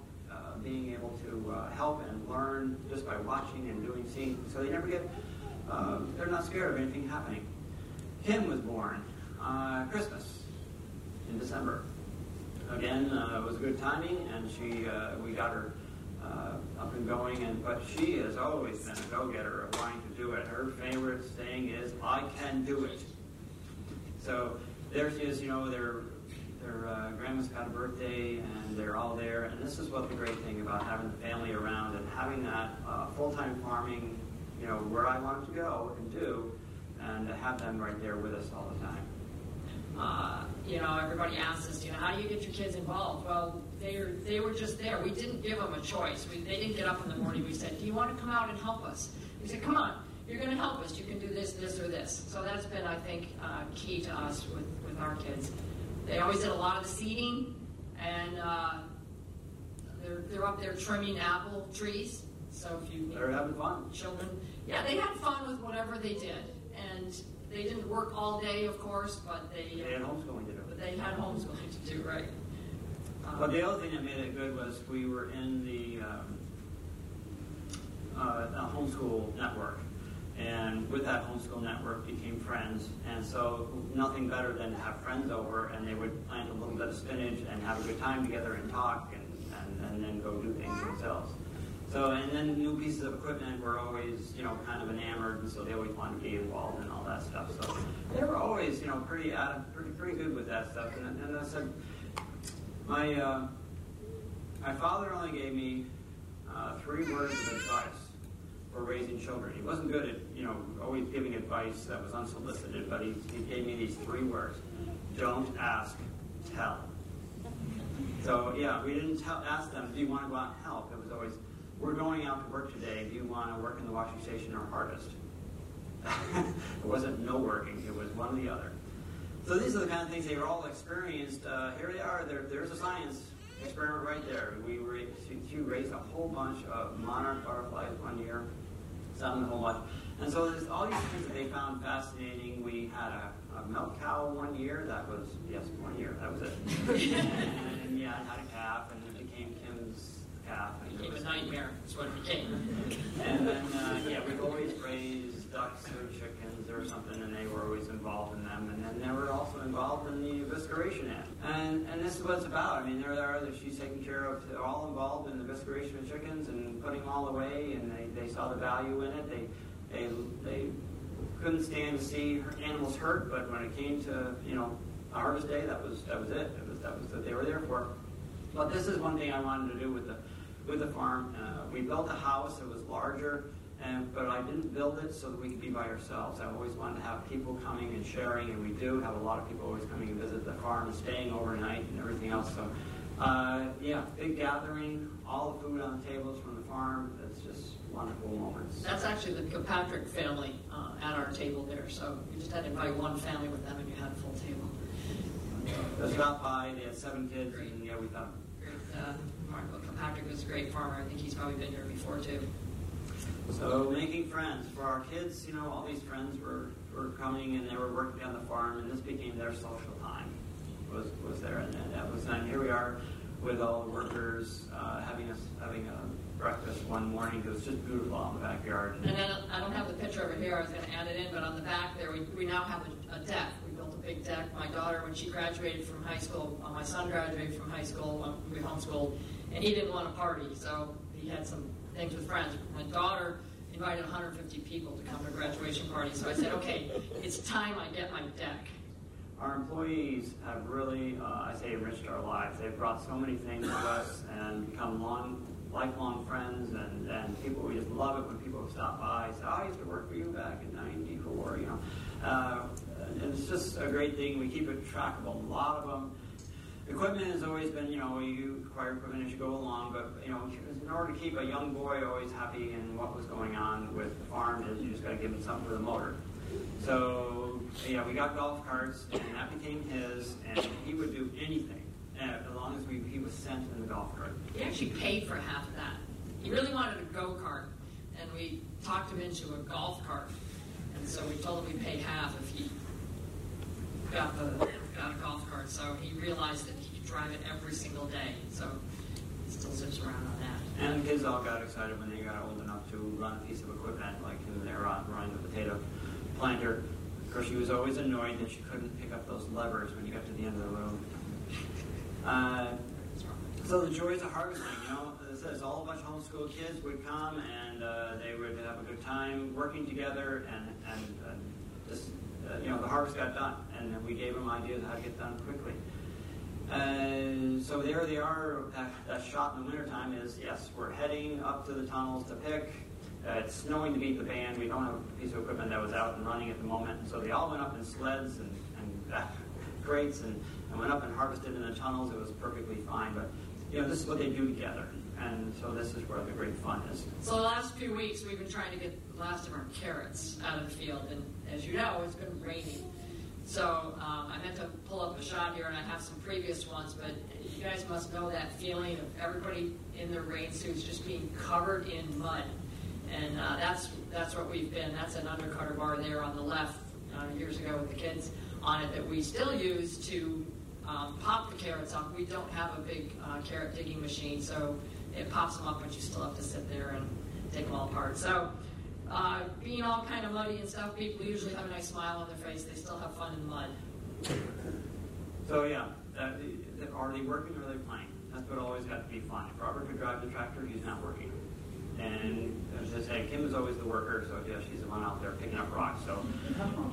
being able to uh, help and learn just by watching and doing, seeing. So they never get, uh, they're not scared of anything happening. Kim was born Christmas in December again, uh, it was good timing, and she uh, we got her uh, up and going. And but she has always been a go-getter of wanting to do it. Her favorite saying is, "I can do it." So there she is. You know, their their uh, grandma's got a birthday, and they're all there. And this is what the great thing about having the family around and having that uh, full-time farming. You know, where I wanted to go and do, and to have them right there with us all the time. Uh, you know, everybody asks us, you know, how do you get your kids involved? Well, they were, they were just there. We didn't give them a choice. We, they didn't get up in the morning. We said, do you want to come out and help us? We said, come on, you're going to help us. You can do this, this, or this. So that's been, I think, uh, key to us with, with our kids. They always did a lot of the seeding, and uh, they're, they're up there trimming apple trees. So if you they're having fun, children, yeah, they had fun with whatever they did, and they didn't work all day, of course, but they, they had homeschooling to do. But they had homeschooling to do, right? Um, but the other thing that made it good was we were in the, um, uh, the homeschool network. And with that homeschool network became friends. And so nothing better than to have friends over and they would plant a little bit of spinach and have a good time together and talk and, and, and then go do things themselves. So, and then new pieces of equipment were always, you know, kind of enamored, and so they always wanted to be involved in all that stuff. So they were always, you know, pretty, uh, pretty, pretty good with that stuff. And, and I said, my, uh, my father only gave me uh, three words of advice for raising children. He wasn't good at, you know, always giving advice that was unsolicited, but he, he gave me these three words: Don't ask, tell. So yeah, we didn't tell, ask them, do you want to go out and help? It was always, we're going out to work today. Do you want to work in the washing station or harvest? it wasn't no working. It was one or the other. So these are the kind of things they were all experienced. Uh, here they are. There, there's a science experiment right there. We raised, she raised a whole bunch of monarch butterflies one year, selling a whole bunch. And so there's all these things that they found fascinating. We had a, a milk cow one year. That was, yes, one year. That was it. and, and yeah, I had a calf, and it became Kim's calf. It became a nightmare. That's what it became. and then, uh, yeah, we've always raised ducks or chickens or something, and they were always involved in them. And then they were also involved in the evisceration end. And, and this is what it's about. I mean, there are that she's taking care of, all involved in the evisceration of chickens and putting them all away, and they, they saw the value in it. They, they, they couldn't stand to see animals hurt, but when it came to, you know, harvest day, that was, that was it. it was, that was what they were there for. But this is one thing I wanted to do with the with the farm. Uh, we built a house that was larger, and, but I didn't build it so that we could be by ourselves. I always wanted to have people coming and sharing, and we do have a lot of people always coming and visit the farm and staying overnight and everything else. So, uh, yeah, big gathering, all the food on the tables from the farm. That's just wonderful moments. That's actually the Kilpatrick family uh, at our table there. So you just had to invite one family with them, and you had a full table. They stopped by. They had seven kids, and yeah, we thought. Great. Uh, Mark Kilpatrick was a great farmer. I think he's probably been here before too. So making friends for our kids, you know, all these friends were, were coming and they were working on the farm, and this became their social time. Was was there, and, and that was. And here we are with all the workers uh, having us having a breakfast one morning. It was just beautiful out in the backyard. And then I don't have the picture over here. I was going to add it in, but on the back there, we, we now have a, a deck. We built a big deck. My daughter, when she graduated from high school, uh, my son graduated from high school. We homeschooled, and he didn't want to party, so he had some things with friends. My daughter invited 150 people to come to a graduation party, so I said, okay, it's time I get my deck. Our employees have really, uh, I say, enriched our lives. They've brought so many things to us and become long, lifelong friends, and, and people, we just love it when people stop by and oh, I used to work for you back in 94, you know. Uh, and it's just a great thing. We keep track of A lot of them equipment has always been, you know, you acquire equipment as you go along, but, you know, in order to keep a young boy always happy in what was going on with the farm is you just got to give him something for the motor. So, yeah, we got golf carts, and that became his, and he would do anything as long as we, he was sent in the golf cart. He actually paid for half of that. He really wanted a go kart, and we talked him into a golf cart. And so we told him we'd pay half if he got the got a golf cart. So he realized that he could drive it every single day. So he still zips around on that. And the kids all got excited when they got old enough to run a piece of equipment, like they were running the potato planter. Of course, she was always annoyed that she couldn't pick up those levers when you got to the end of the road. Uh, so the joys of harvesting, you know, as I said, all a bunch of homeschool kids would come and uh, they would have a good time working together, and and uh, just uh, you know the harvest got done, and we gave them ideas how to get done quickly. Uh, so there they are. That, that shot in the wintertime is yes, we're heading up to the tunnels to pick. Uh, it's snowing to beat the band. We don't have a piece of equipment that was out and running at the moment, so they all went up in sleds and, and uh, crates and, and went up and harvested in the tunnels. It was perfectly fine, but you know this is what they do together, and so this is where the great fun is. So the last few weeks we've been trying to get the last of our carrots out of the field, and as you know, it's been raining. So um, I meant to pull up a shot here, and I have some previous ones, but you guys must know that feeling of everybody in their rain suits just being covered in mud, and uh, that's that's what we've been. That's an undercutter bar there on the left uh, years ago with the kids on it that we still use to um, pop the carrots up. We don't have a big uh, carrot digging machine, so it pops them up, but you still have to sit there and take them all apart. So uh, being all kind of muddy and stuff, people usually have a nice smile on their face. They still have fun in the mud. So yeah, uh, are they working or are they playing? That's what always got to be fun. If Robert could drive the tractor, he's not working. And as I say, Kim is always the worker, so yeah, she's the one out there picking up rocks. So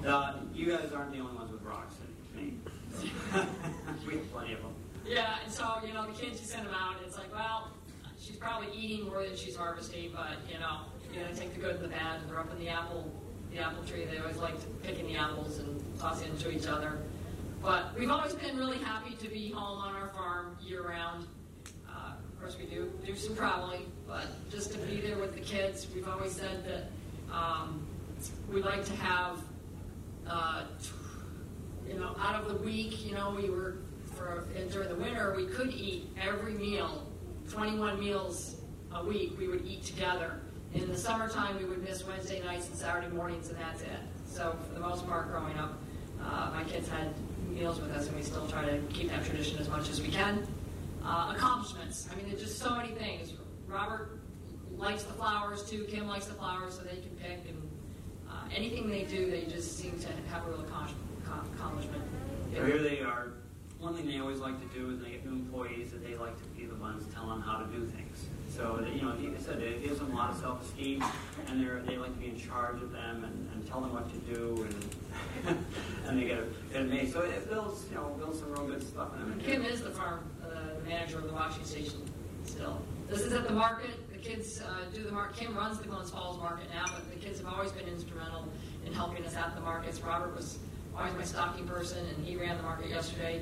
uh, you guys aren't the only ones with rocks, and me. we have plenty of them. Yeah, and so you know the kids you send them out. It's like, well, she's probably eating more than she's harvesting, but you know you know, take the good and the bad, and they're up in the apple, the apple tree. They always like picking the apples and tossing them to each other. But we've always been really happy to be home on our farm year round. Uh, of course, we do do some traveling, but just to be there with the kids, we've always said that um, we like to have, uh, you know, out of the week, you know, we were for during the winter we could eat every meal, 21 meals a week. We would eat together in the summertime, we would miss Wednesday nights and Saturday mornings, and that's it. So for the most part, growing up, uh, my kids had meals with us, and we still try to keep that tradition as much as we can. Uh, accomplishments. I mean, there's just so many things. Robert likes the flowers too. Kim likes the flowers, so they can pick. And uh, anything they do, they just seem to have a real accomplishment. So here they are. One thing they always like to do is they get new employees that they like to be the ones telling them how to do things. So, you know, like I said, it gives them a lot of self-esteem, and they they like to be in charge of them and, and tell them what to do, and and they get, get amazed. So it builds, you know, builds some real good stuff in them. Kim is the farm uh, manager of the washing station still. This is at the market. The kids uh, do the market. Kim runs the Glens Falls market now, but the kids have always been instrumental in helping us at the markets. Robert was always my stocking person, and he ran the market yesterday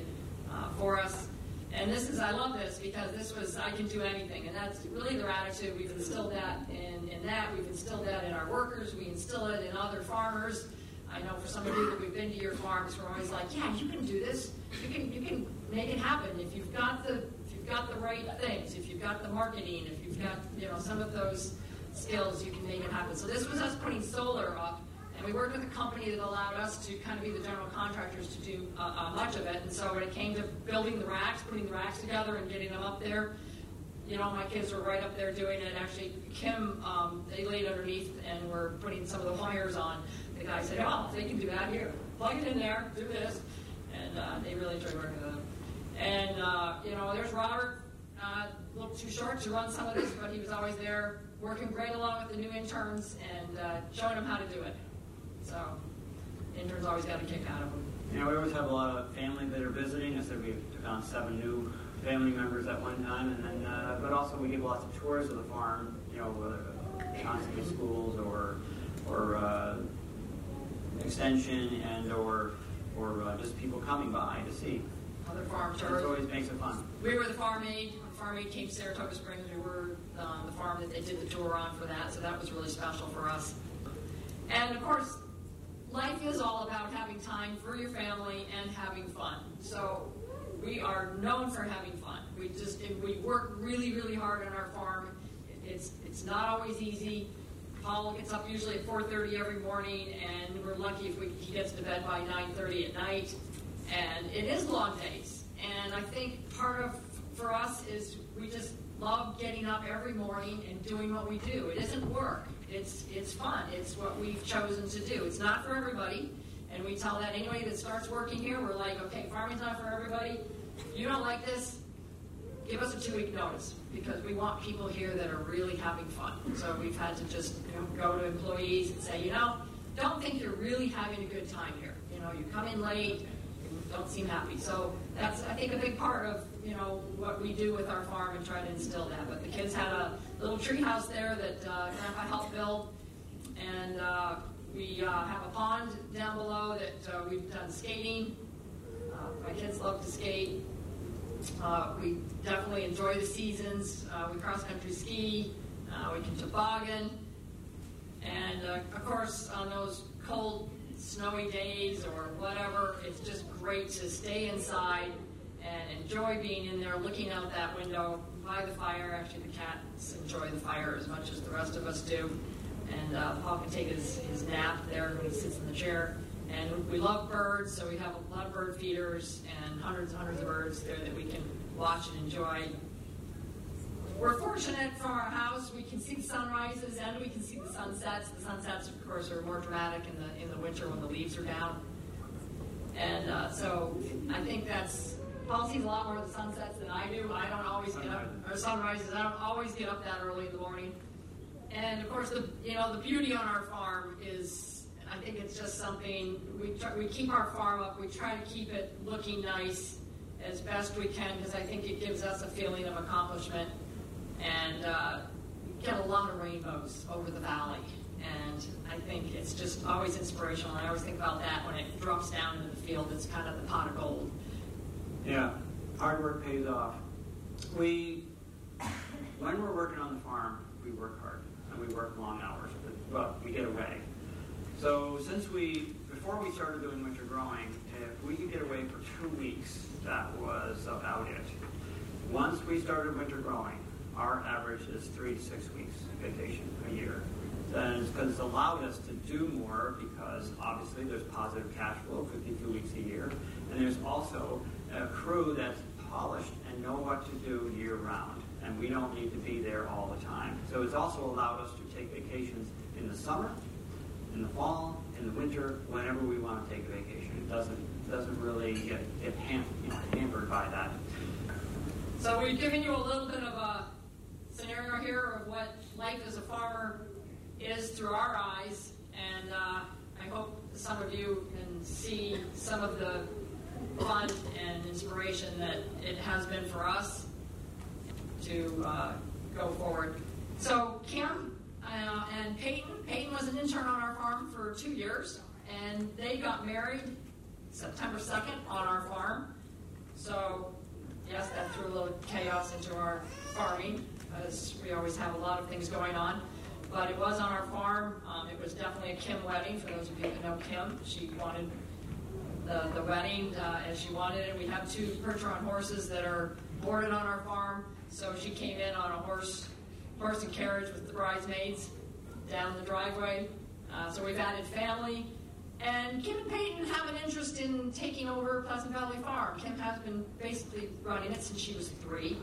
uh, for us. And this is, I love this because this was, I can do anything. And that's really their attitude. We've instilled that in, in that. We've instilled that in our workers. We instill it in other farmers. I know for some of you that we've been to your farms, we're always like, yeah, you can do this. You can, you can make it happen if you've got the, if you've got the right things, if you've got the marketing, if you've got, you know, some of those skills, you can make it happen. So this was us putting solar up and we worked with a company that allowed us to kind of be the general contractors to do uh, uh, much of it. And so when it came to building the racks, putting the racks together and getting them up there, you know, my kids were right up there doing it. Actually, Kim, um, they laid underneath and were putting some of the wires on. The guy said, oh, they can do that here. Plug it in there, do this. And uh, they really enjoyed working with them. And, uh, you know, there's Robert, uh, a little too short to run some of this, but he was always there working great along with the new interns and uh, showing them how to do it. So interns always got a kick out of them. Yeah, we always have a lot of family that are visiting. I said we took on seven new family members at one time, and then, uh, but also we give lots of tours of the farm. You know, whether constantly schools or or uh, extension and or or uh, just people coming by to see. Other farm tours. It always makes it fun. We were the farm aid. Farm aid came to Saratoga Springs, we were um, the farm that they did the tour on for that, so that was really special for us. And of course, life is all about having time for your family and having fun. So we are known for having fun. We just we work really really hard on our farm. It's it's not always easy. Paul gets up usually at 4:30 every morning, and we're lucky if we, he gets to bed by 9:30 at night. And it is long days. And I think part of for us is we just love getting up every morning and doing what we do. It isn't work. It's it's fun. It's what we've chosen to do. It's not for everybody, and we tell that anybody that starts working here, we're like, okay, farming's not for everybody. You don't like this, give us a two-week notice because we want people here that are really having fun. So we've had to just you know, go to employees and say, you know, don't think you're really having a good time here. You know, you come in late, don't seem happy. So that's I think a big part of you know what we do with our farm and try to instill that. But the kids had a little tree house there that uh, Grandpa helped build, and uh, we uh, have a pond down below that uh, we've done skating. Uh, my kids love to skate. Uh, we definitely enjoy the seasons. we cross country ski. we can toboggan, and of course on those cold snowy days or whatever, it's just great to stay inside and enjoy being in there, looking out that window by the fire. Actually, the cats enjoy the fire as much as the rest of us do. And uh, Paul can take his, his nap there when he sits in the chair. And we love birds, so we have a lot of bird feeders and hundreds and hundreds of birds there that we can watch and enjoy. We're fortunate from our house. We can see the sunrises and we can see the sunsets. The sunsets, of course, are more dramatic in the in the winter when the leaves are down. And uh, so I think that's Paul sees a lot more of the sunsets than I do. I don't always get up or sunrises. I don't always get up that early in the morning. And of course, the you know the beauty on our farm is I think it's just something we try, we keep our farm up. We try to keep it looking nice as best we can because I think it gives us a feeling of accomplishment and uh, get a lot of rainbows over the valley. And I think it's just always inspirational. I always think about that when it drops down into the field. It's kind of the pot of gold. Yeah, hard work pays off. We, when we're working on the farm, we work hard and we work long hours, but we get away. So since we, before we started doing winter growing, if we could get away for two weeks, that was about it. Once we started winter growing, our average is three to six weeks vacation a year. And because it's allowed us to do more because obviously there's positive cash flow 52 weeks a year. And there's also a crew that's polished and know what to do year round. And we don't need to be there all the time. So it's also allowed us to take vacations in the summer, in the fall, in the winter, whenever we want to take a vacation. It doesn't doesn't really get, get ham, you know, hampered by that. So we've given you a little bit of a scenario here of what life as a farmer is through our eyes, and uh, I hope some of you can see some of the fun and inspiration that it has been for us to uh, go forward. So Kim uh, and Peyton, Peyton was an intern on our farm for two years, and they got married September 2nd on our farm. So yes, that threw a little chaos into our farming, as we always have a lot of things going on. But it was on our farm. Um, it was definitely a Kim wedding. For those of you who know Kim, she wanted the, the wedding uh, as she wanted it. We have two Percheron horses that are boarded on our farm. So she came in on a horse, horse and carriage with the bridesmaids down the driveway. Uh, so we've added family. And Kim and Peyton have an interest in taking over Pleasant Valley Farm. Kim has been basically running it since she was three.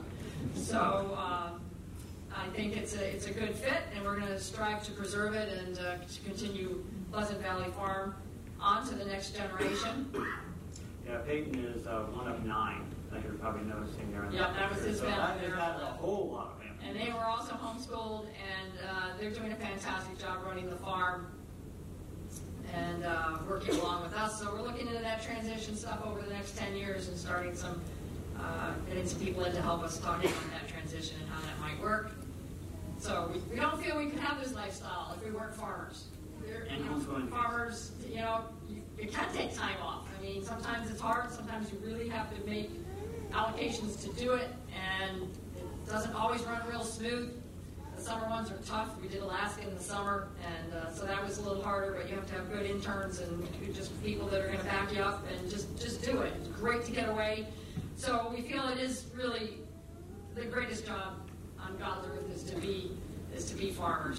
So uh, I think it's a, it's a good fit, and we're going to strive to preserve it and uh, to continue Pleasant Valley Farm on to the next generation. Yeah, Peyton is uh, one of nine, like you're probably noticing there. Yeah, that was his so family that there. has had a whole lot of family. And they were also homeschooled, and uh, they're doing a fantastic job running the farm and uh, working along with us. So we're looking into that transition stuff over the next 10 years and starting some, uh, getting some people in to help us talk about that transition and how that might work. So we, we don't feel we could have this lifestyle if we weren't farmers. And you know, farmers, you know, you, you can take time off. I mean, sometimes it's hard. Sometimes you really have to make allocations to do it, and it doesn't always run real smooth. The summer ones are tough. We did Alaska in the summer, and uh, so that was a little harder. But you have to have good interns and just people that are going to back you up and just just do it. It's great to get away. So we feel it is really the greatest job on God's earth is to be is to be farmers.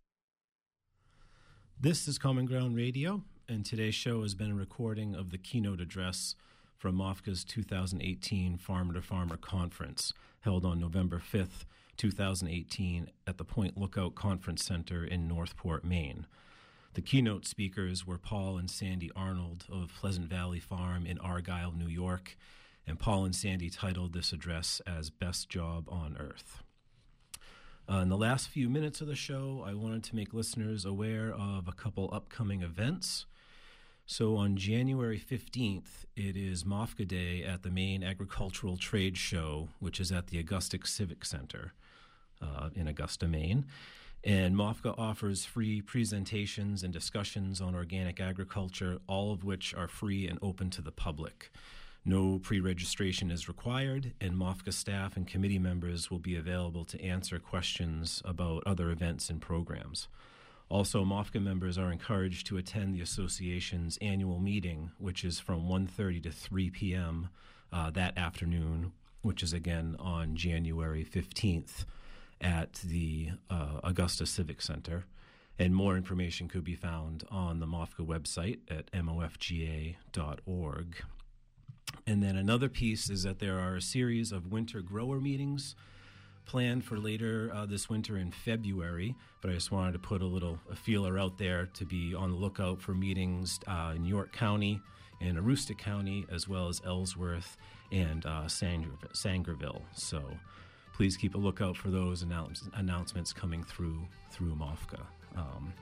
This is Common Ground Radio, and today's show has been a recording of the keynote address from MOFGA's 2018 Farmer to Farmer Conference, held on November 5th, 2018, at the Point Lookout Conference Center in Northport, Maine. The keynote speakers were Paul and Sandy Arnold of Pleasant Valley Farm in Argyle, New York, and Paul and Sandy titled this address as Best Job on Earth. Uh, in the last few minutes of the show, I wanted to make listeners aware of a couple upcoming events. So, on January 15th, it is MOFGA Day at the Maine Agricultural Trade Show, which is at the Augusta Civic Center uh, in Augusta, Maine. And MOFGA offers free presentations and discussions on organic agriculture, all of which are free and open to the public. No pre registration is required, and MOFGA staff and committee members will be available to answer questions about other events and programs. Also, MOFGA members are encouraged to attend the association's annual meeting, which is from 1.30 to 3 p.m. Uh, that afternoon, which is again on January 15th at the uh, Augusta Civic Center. And more information could be found on the MOFGA website at mofga.org. And then another piece is that there are a series of winter grower meetings planned for later uh, this winter in February. But I just wanted to put a little a feeler out there to be on the lookout for meetings uh, in York County and Aroostook County, as well as Ellsworth and uh, Sangerv- Sangerville. So please keep a lookout for those announce- announcements coming through through MOFGA. Um,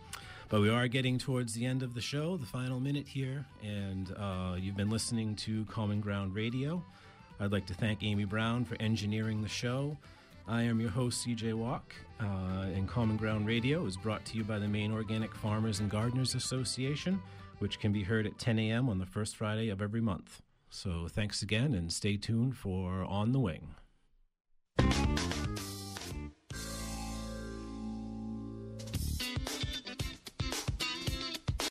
but we are getting towards the end of the show, the final minute here, and uh, you've been listening to Common Ground Radio. I'd like to thank Amy Browne for engineering the show. I am your host, CJ Walke, uh, and Common Ground Radio is brought to you by the Maine Organic Farmers and Gardeners Association, which can be heard at 10 a.m. on the first Friday of every month. So thanks again, and stay tuned for On the Wing.